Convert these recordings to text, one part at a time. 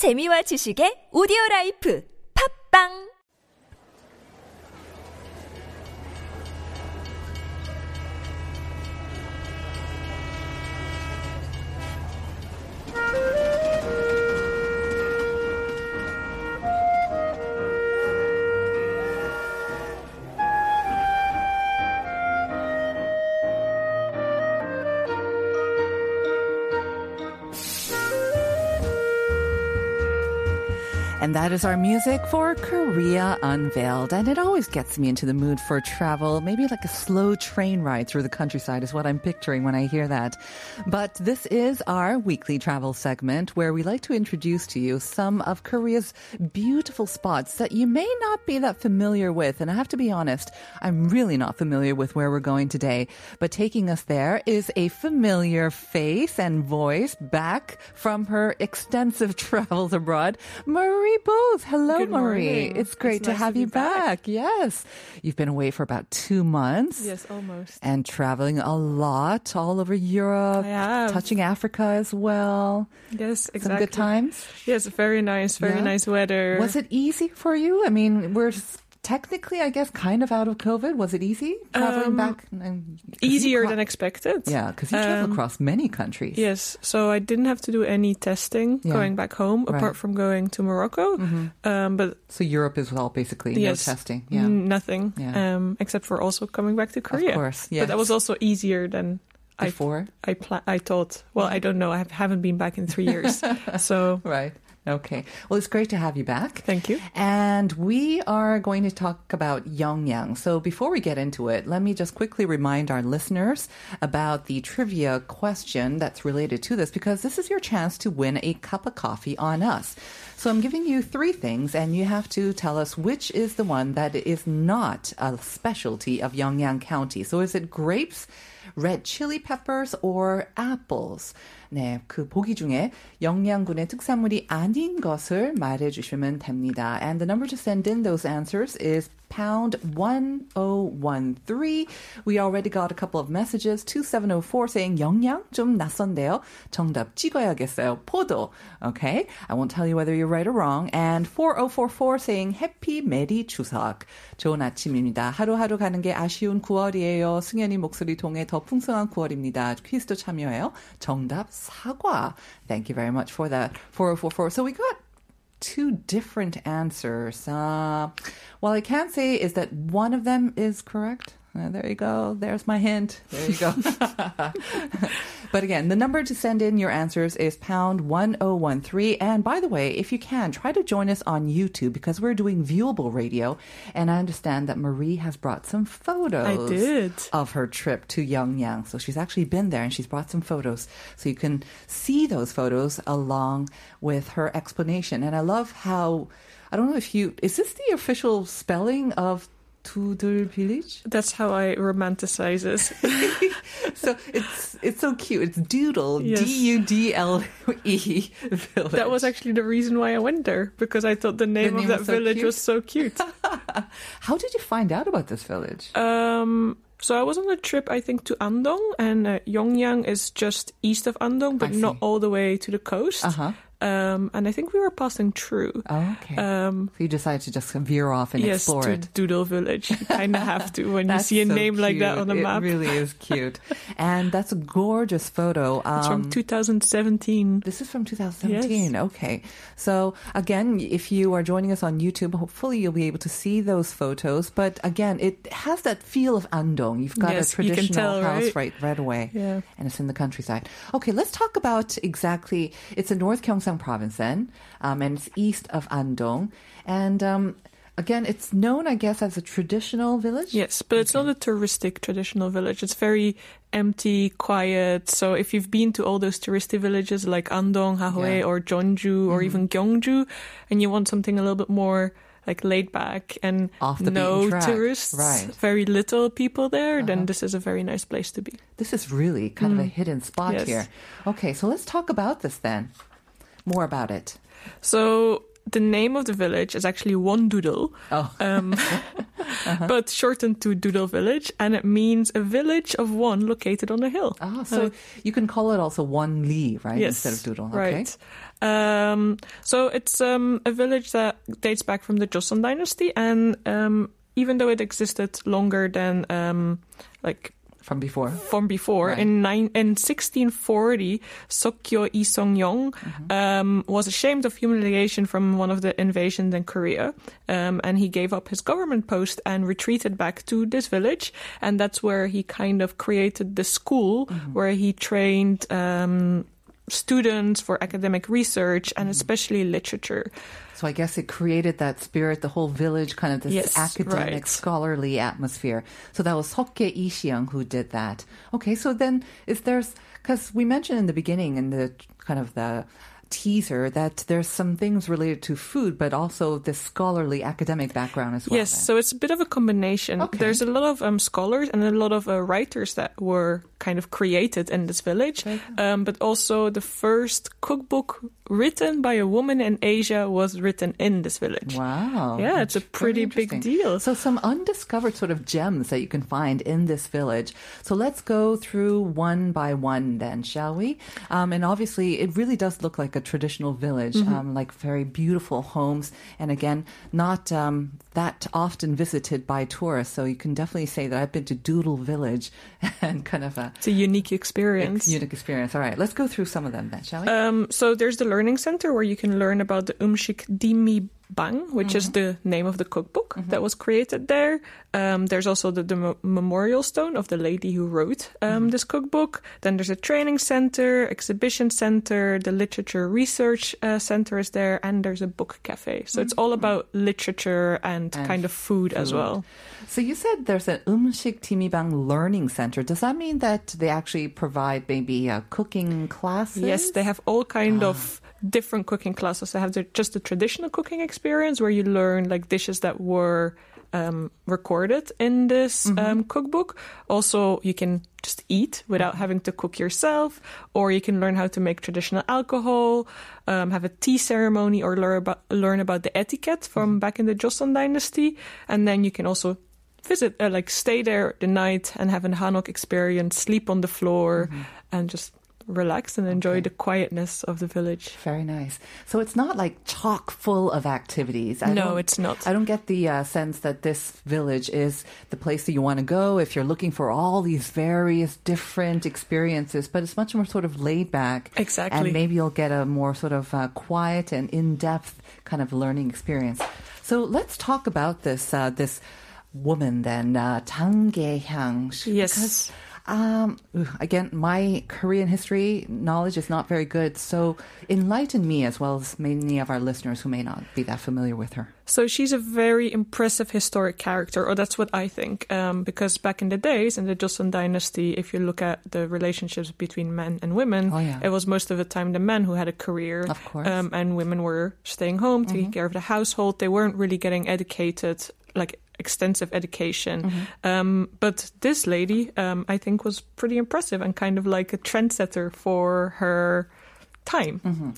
재미와 지식의 오디오 라이프. 팝빵 And that is our music for Korea Unveiled. And it always gets me into the mood for travel. Maybe like a slow train ride through the countryside is what I'm picturing when I hear that. But this is our weekly travel segment where we like to introduce to you some of Korea's beautiful spots that you may not be that familiar with. And I have to be honest, I'm really not familiar with where we're going today. But taking us there is a familiar face and voice back from her extensive travels abroad, Marie Booth. Hello, Good Marie. morning. It's great It's to nice have to you back. back. Yes. You've been away for about two months. Yes, almost. And traveling a lot all over Europe, I have. touching Africa as well. Yes, exactly. Some good times. Yes, very nice, very Yeah. nice weather. Was it easy for you? I mean, we're technically, I guess, kind of out of COVID. Was it easy traveling Um, back? And- easier cro- than expected? Yeah, because you travel Um, across many countries. Yes, so I didn't have to do any testing Yeah. going back home, Right. Mm-hmm. apart from going to Morocco. Um, but So Europe is well, basically yes, no testing. Yeah. nothing, Yeah. um, except for also coming back to Korea. Of course, But that was also easier than I Before? I pla- I thought. Well, I don't know. I haven't been back in three years, so Right. Okay. Well, it's great to have you back. thank you. And we are going to talk about Yeongyang. So before we get into it, let me just quickly remind our listeners about the trivia question that's related to this because this is your chance to win a cup of coffee on us. So I'm giving you three things and you have to tell us which is the one that is not a specialty of Yeongyang County. So is it grapes, red chili peppers, or apples? 네, 그 보기 중에 영양군의 특산물이 아닌 것을 말해 주시면 됩니다. And the number to send in those answers is pound 1013. We already got a couple of messages. 2704 saying 영양 좀 낯선데요. 정답 찍어야겠어요. 포도. Okay. I won't tell you whether you're right or wrong. And 4044 saying happy 메리 추석. 좋은 아침입니다. 하루하루 가는 게 아쉬운 9월이에요. 승현이 목소리 통해 더 풍성한 9월입니다. 퀴즈도 참여해요. 정답 사과. Thank you very much for that. 4044. So we got two different answers. Uh, well, I can say is that one of them is correct. Uh, there you go. There's my hint. There you go. but again, the number to send in your answers is pound 1013. And by the way, if you can, try to join us on YouTube because we're doing viewable radio. And I understand that Marie has brought some photos I did. of her trip to Yeongyang. So she's actually been there and she's brought some photos. So you can see those photos along with her explanation. And I love how, I don't know if you, is this the official spelling of Tudor village? That's how I romanticize it. so it's it's so cute. It's Doodle, Yes. D U D L E village. That was actually the reason why I went there because I thought the name, name of that was village was so cute. How did you find out about this village? um, so I was on a trip, I think, to Andong, and uh, Yeongyang is just east of Andong, but not all the way to the coast. Uh-huh. Um, and I think we were passing through. okay. Um, so you decided to just veer off and yes, explore to it. Doodle Village. You kind of have to when you see a so name like that cute. on a it map. really is cute. and that's a gorgeous photo. It's from Um, 2017. This is from 2017. Okay. So again, if you are joining us on YouTube, hopefully you'll be able to see those photos. But again, it has that feel of Andong. You've got Yes, a traditional tell, house right? right, right away. Yeah. And it's in the countryside. Okay, let's talk about exactly, it's a North Gyeongsang province then, um, and it's east of Andong. And, um, Again, it's known, I guess, as a traditional village. Yes, but it's not a touristic traditional village. It's very empty, quiet. So if you've been to all those touristy villages like Andong, Hahoe, Yeah. or Jeonju, or even Gyeongju, and you want something a little bit more like laid back and Off the no tourists, Right. very little people there, then this is a very nice place to be. This is really kind of a hidden spot Yes. here. Okay, so let's talk about this then. More about it. So the name of the village is actually One Doodle, Oh, um, Uh-huh. but shortened to Doodle Village, and it means a village of one located on a hill. ah, so you can call it also one li, right? Yes, Instead of doodle. Okay. right. Um, so it's um, a village that dates back from the Joseon dynasty, and um, even though it existed longer than um, like From before. from before. Right. In nine in 1640, Sokyo Isongyong Mm-hmm. um, was ashamed of humiliation from one of the invasions in Korea, um, and he gave up his government post and retreated back to this village, and that's where he kind of created the school Mm-hmm. where he trained. Um, students for academic research and Mm-hmm. especially literature So I guess it created that spirit, the whole village, kind of this Yes, academic, right. scholarly atmosphere. So that was Seokye Ishiang who did that. Okay, so then is there's because we mentioned in the beginning in the kind of the teaser that there's some things related to food, but also this scholarly academic background as well. Yes, then. so it's a bit of a combination. Okay. There's a lot of um, scholars and a lot of uh, writers that were kind of created in this village, um, but also the first cookbook written by a woman in Asia was written in this village. Wow. Yeah, it's a pretty big deal. So some undiscovered sort of gems that you can find in this village. So let's go through one by one then, shall we? Um, and obviously, it really does look like a traditional village, Mm-hmm. um, like very beautiful homes. And again, not um, that often visited by tourists. So you can definitely say that I've been to Doodle Village and kind of a It's a unique experience. unique experience. All right, let's go through some of them then, shall we? Um, so there's the learning center where you can learn about the Umshik Dimi Bang, which is the name of the cookbook that was created there. Um, there's also the, the mo- memorial stone of the lady who wrote um, this cookbook. Then there's a training center, exhibition center, the literature research uh, center is there, and there's a book cafe. So it's all about literature and, And kind of food, as well. So you said there's an Umshik Timibang Learning Center. Does that mean that they actually provide maybe uh, cooking classes? Yes, they have all kind Ah. of different cooking classes. They have the, just the traditional cooking experience where you learn like dishes that were um, recorded in this Mm-hmm. um, cookbook. Also, you can just eat without Mm-hmm. having to cook yourself, or you can learn how to make traditional alcohol, um, have a tea ceremony, or learn about learn about the etiquette from Mm-hmm. back in the Joseon dynasty, and then you can also visit, uh, like stay there the night and have a Hanok experience, sleep on the floor, and just relax and enjoy Okay. the quietness of the village. Very nice. So it's not like chock full of activities. I No, it's not. I don't get the uh, sense that this village is the place that you want to go if you're looking for all these various different experiences, but it's much more sort of laid back. Exactly. And maybe you'll get a more sort of uh, quiet and in depth kind of learning experience. So let's talk about this uh, this woman then, uh, Jang Gye-hyang. Yes. Because um, again, my Korean history knowledge is not very good, so enlighten me as well as many of our listeners who may not be that familiar with her. So she's a very impressive historic character, or that's what I think. Um, because back in the days, in the Joseon dynasty, if you look at the relationships between men and women, Oh, yeah. it was most of the time the men who had a career. Of course. Mm-hmm. Um, and women were staying home, taking care of the household. They weren't really getting educated, like extensive education. Mm-hmm. Um, but this lady, um, I think, was pretty impressive and kind of like a trendsetter for her time. Mm-hmm.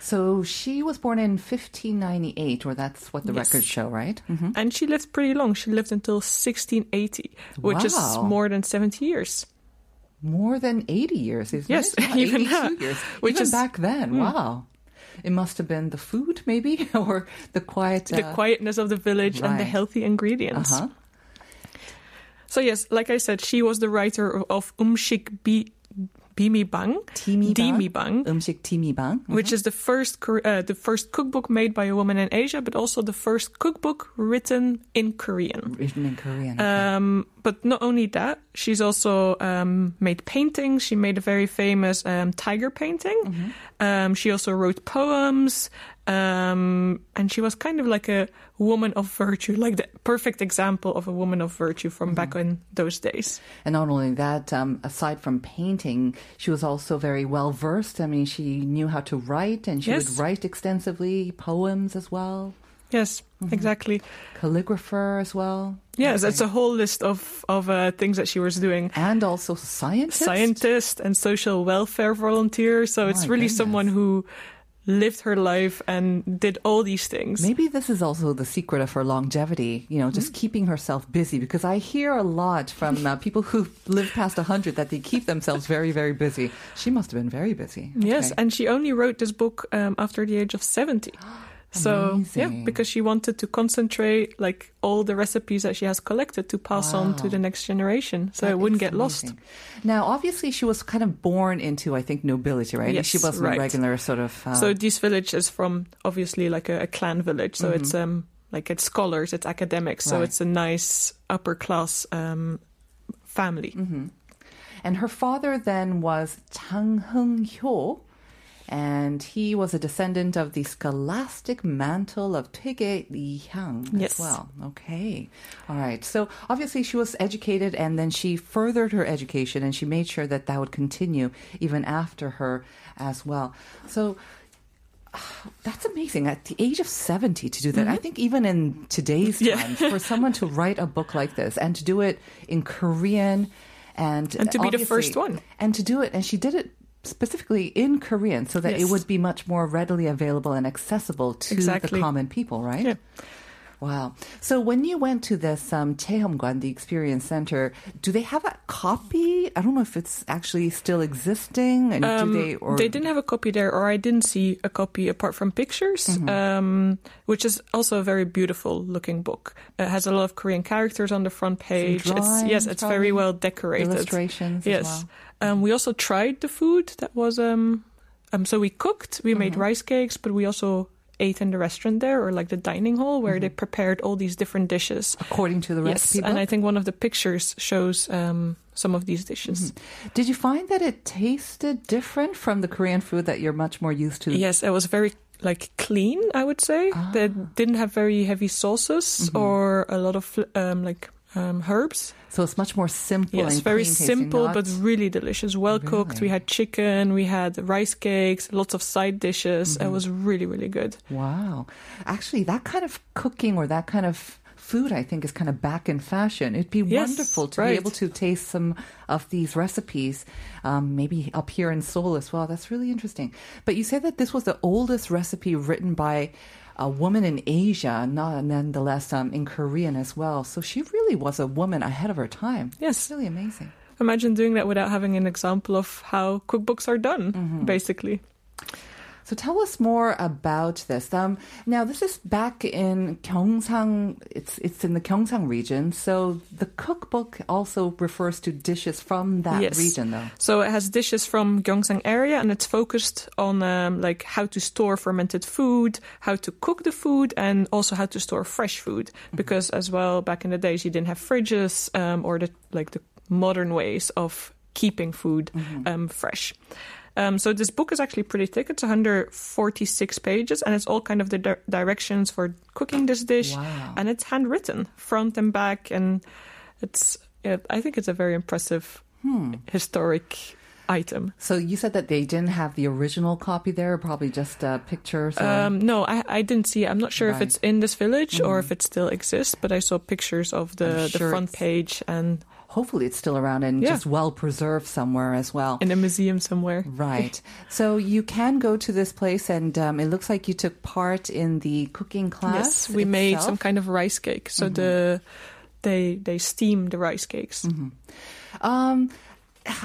So she was born in 1598, or that's what the Yes. records show, right? hmm And she lived pretty long. She lived until 1680, which is more than 70 years. More than 80 years, isn't Yes, it? Wow, even that, years. which even is- back then, wow. It must have been the food, maybe, or the quiet. the uh, quietness of the village and the healthy ingredients. Uh-huh. So yes, like I said, she was the writer of, Umshik Bi, Bimibang, Timibang. 음식 timibang. which is the first uh, the first cookbook made by a woman in Asia, but also the first cookbook written in Korean. Written in Korean. okay. Um, but not only that, she's also um, made paintings. She made a very famous um, tiger painting. Um, she also wrote poems. Um, and she was kind of like a woman of virtue, like the perfect example of a woman of virtue from back in those days. And not only that, um, aside from painting, she was also very well versed. I mean, she knew how to write, and she Yes. would write extensively poems as well, Yes, exactly. calligrapher as well. Yes, it's a whole list of of uh, things that she was doing. and also scientist. Scientist and social welfare volunteer. So it's really goodness. someone who lived her life and did all these things. Maybe this is also the secret of her longevity, you know, just keeping herself busy. Because I hear a lot from uh, people who live past 100 that they keep themselves very, very busy. She must have been very busy. Yes, and she only wrote this book um, after the age of 70. So yeah, because she wanted to concentrate like all the recipes that she has collected to pass on to the next generation, so That it wouldn't get lost. Now, obviously, she was kind of born into, I think, nobility, right? Yes, she wasn't right. a regular sort of. Uh, So this village is from obviously like a, a clan village, so it's um like it's scholars, it's academics, so Mm-hmm. Right. it's a nice upper class um family. Mm-hmm. and her father then was Chang Hung Hyo. And he was a descendant of the scholastic mantle of Toegye Yi Hwang as Yes. well. Okay. All right. So obviously she was educated and then she furthered her education and she made sure that that would continue even after her as well. So that's amazing. At the age of 70 to do that. I think even in today's Mm-hmm. Yeah. times, for someone to write a book like this and to do it in Korean and, And to be the first one. And to do it, and she did it specifically in Korean so that it would be much more readily available and accessible to the common people, right? Yeah. Wow. So when you went to this um, Cheomgwan, the Experience Center, do they have a copy? I don't know if it's actually still existing. And Um, do they? Or they didn't have a copy there, or I didn't see a copy apart from pictures, Mm-hmm. um, which is also a very beautiful looking book. It has a lot of Korean characters on the front page. it's, yes, drawings, it's very well decorated. illustrations as Yes. well. Um, we also tried the food that was um, um so we cooked, we made Mm-hmm. rice cakes, but we also ate in the restaurant there or like the dining hall where they prepared all these different dishes. according to Mm-hmm. the Yes, recipe and I think one of the pictures shows um, some of these dishes. Did you find that it tasted different from the Korean food that you're much more used to? Yes, it was very like clean. I would say Ah. they didn't have very heavy sauces Mm-hmm. or a lot of um, like um, herbs. So it's much more simple Yes, very tasting, simple but really delicious. Well cooked. We had chicken. We had rice cakes. Lots of side dishes. Mm-hmm. It was really really good. Wow. Actually, that kind of cooking or that kind of food, I think, is kind of back in fashion. It'd be Yes, wonderful to right. be able to taste some of these recipes, um, maybe up here in Seoul as well. That's really interesting. But you say that this was the oldest recipe written by a woman in Asia, not nonetheless um, in Korean as well. So she really was a woman ahead of her time. Yes. It's really amazing. Imagine doing that without having an example of how cookbooks are done. Mm-hmm. Basically, So tell us more about this. Um, now, this is back in Gyeongsang. It's it's in the Gyeongsang region. So the cookbook also refers to dishes from that Yes. region, though. So it has dishes from Gyeongsang area, and it's focused on um, like how to store fermented food, how to cook the food, and also how to store fresh food. Because as well, back in the days, you didn't have fridges um, or the like the modern ways of keeping food um, fresh. Um, so this book is actually pretty thick. It's 146 pages, and it's all kind of the di- directions for cooking this dish, Wow. and it's handwritten front and back, and it's. Yeah, I think it's a very impressive historic item. So you said that they didn't have the original copy there, probably just pictures. Or... Um, no, I, I didn't see it. I'm not sure if it's in this village or if it still exists, but I saw pictures of the, I'm the front page and Hopefully, it's still around and Yeah. just well preserved somewhere as well. in a museum somewhere. Right. So you can go to this place, and um, it looks like you took part in the cooking class. Yes, we made some kind of rice cake. So the they they steam the rice cakes. Um,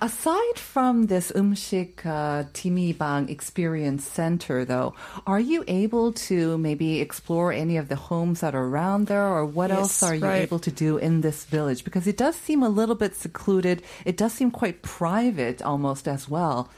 aside from this umshik uh, Timibang Experience Center, though, are you able to maybe explore any of the homes that are around there, or what Yes, else are you able to do in this village? Because it does seem a little bit secluded. It does seem quite private, almost as well.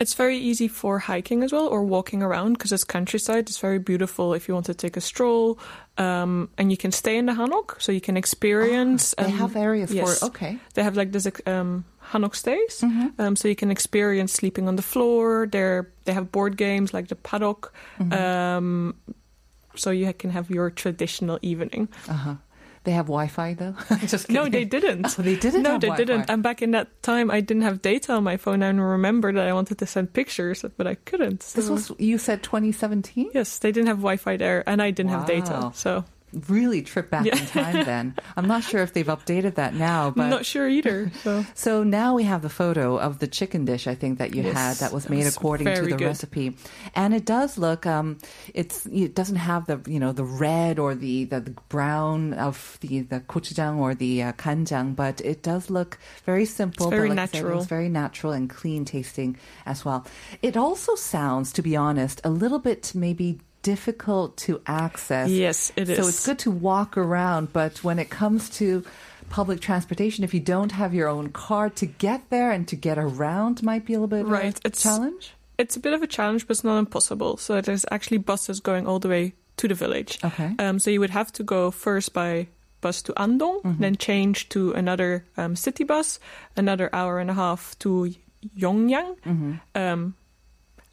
It's very easy for hiking as well or walking around because it's countryside. It's very beautiful if you want to take a stroll. Um, and you can stay in the hanok, so you can experience. They um, have areas yes. for okay. They have like this um, hanok stays, um, so you can experience sleeping on the floor. They they have board games like the baduk, um, so you can have your traditional evening. Uh huh. They have Wi-Fi though. Just No, they didn't. Oh, they didn't. No, they Wi-Fi. didn't. And back in that time, I didn't have data on my phone. and I remember that I wanted to send pictures, but I couldn't. This was you said 2017. yes, they didn't have Wi-Fi there, and I didn't have data. So really trip back Yeah. in time then. I'm not sure if they've updated that now, but I'm not sure either. So so now we have the photo of the chicken dish, I think that you Yes, had that was made that's according to the good. recipe, and it does look. Um, it's it doesn't have the you know the red or the the, the brown of the the gochujang or the uh, kanjang, but it does look very simple. It's very but like I said, natural. very natural and clean tasting as well. It also sounds, to be honest, a little bit maybe difficult to access. yes, it is. So it's good to walk around, but when it comes to public transportation, if you don't have your own car to get there and to get around, might be a little bit of Right, a it's- challenge. It's a bit of a challenge, but it's not impossible. So there's actually buses going all the way to the village. Okay. Um, so you would have to go first by bus to Andong, Mm-hmm. then change to another um, city bus, another hour and a half to Yeongyang, Mm-hmm. um,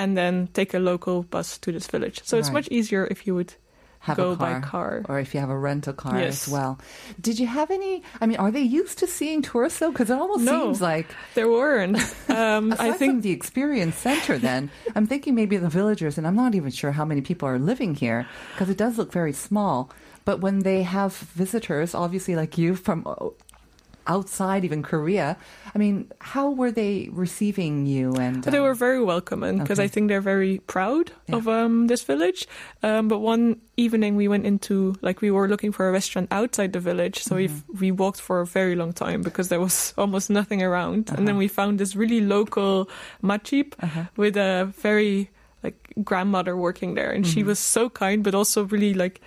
and then take a local bus to this village. So it's much easier if you would Have go a car, by car. or if you have a rental car Yes. as well. Did you have any? I mean, are they used to seeing tourists though? Because it almost No. seems like There weren't. Um, I think the experience center, then I'm thinking maybe the villagers, and I'm not even sure how many people are living here because it does look very small. But when they have visitors, obviously like you from outside, even Korea, I mean, how were they receiving you? And But they um, were very welcoming because Okay. I think they're very proud Yeah. of um, this village. Um, but one evening we went into like we were looking for a restaurant outside the village, so Mm-hmm. we we walked for a very long time because there was almost nothing around, and Uh-huh. then we found this really local machip with a very like grandmother working there, and Mm-hmm. she was so kind, but also really like.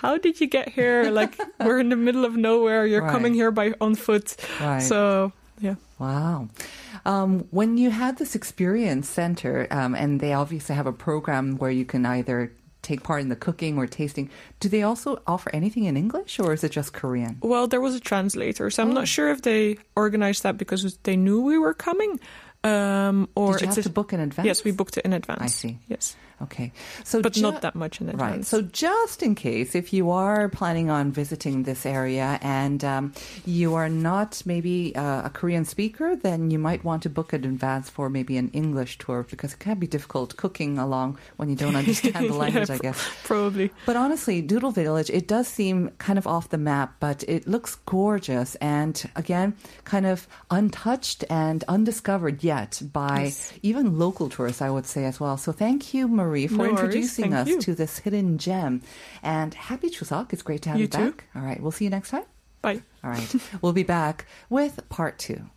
How did you get here? Like we're in the middle of nowhere. You're Right. coming here by on foot. Right. So yeah. Wow. Um, when you had this experience center, um, and they obviously have a program where you can either take part in the cooking or tasting, do they also offer anything in English or is it just Korean? Well, there was a translator, so I'm Oh. not sure if they organized that because they knew we were coming, um, or Did you it's have a, to book in advance? Yes, we booked it in advance. I see. Yes, Okay. So but ju- not that much in Right. advance. So just in case, if you are planning on visiting this area and um, you are not maybe uh, a Korean speaker, then you might want to book it in advance for maybe an English tour because it can be difficult cooking along when you don't understand the language, I guess. probably. But honestly, Doodle Village, it does seem kind of off the map, but it looks gorgeous and again, kind of untouched and undiscovered yet by Yes. even local tourists, I would say as well. So thank you, For No introducing us you. to this hidden gem. And happy Chuseok. It's great to have you, You back. All right. We'll see you next time. Bye. All right. we'll be back with part two.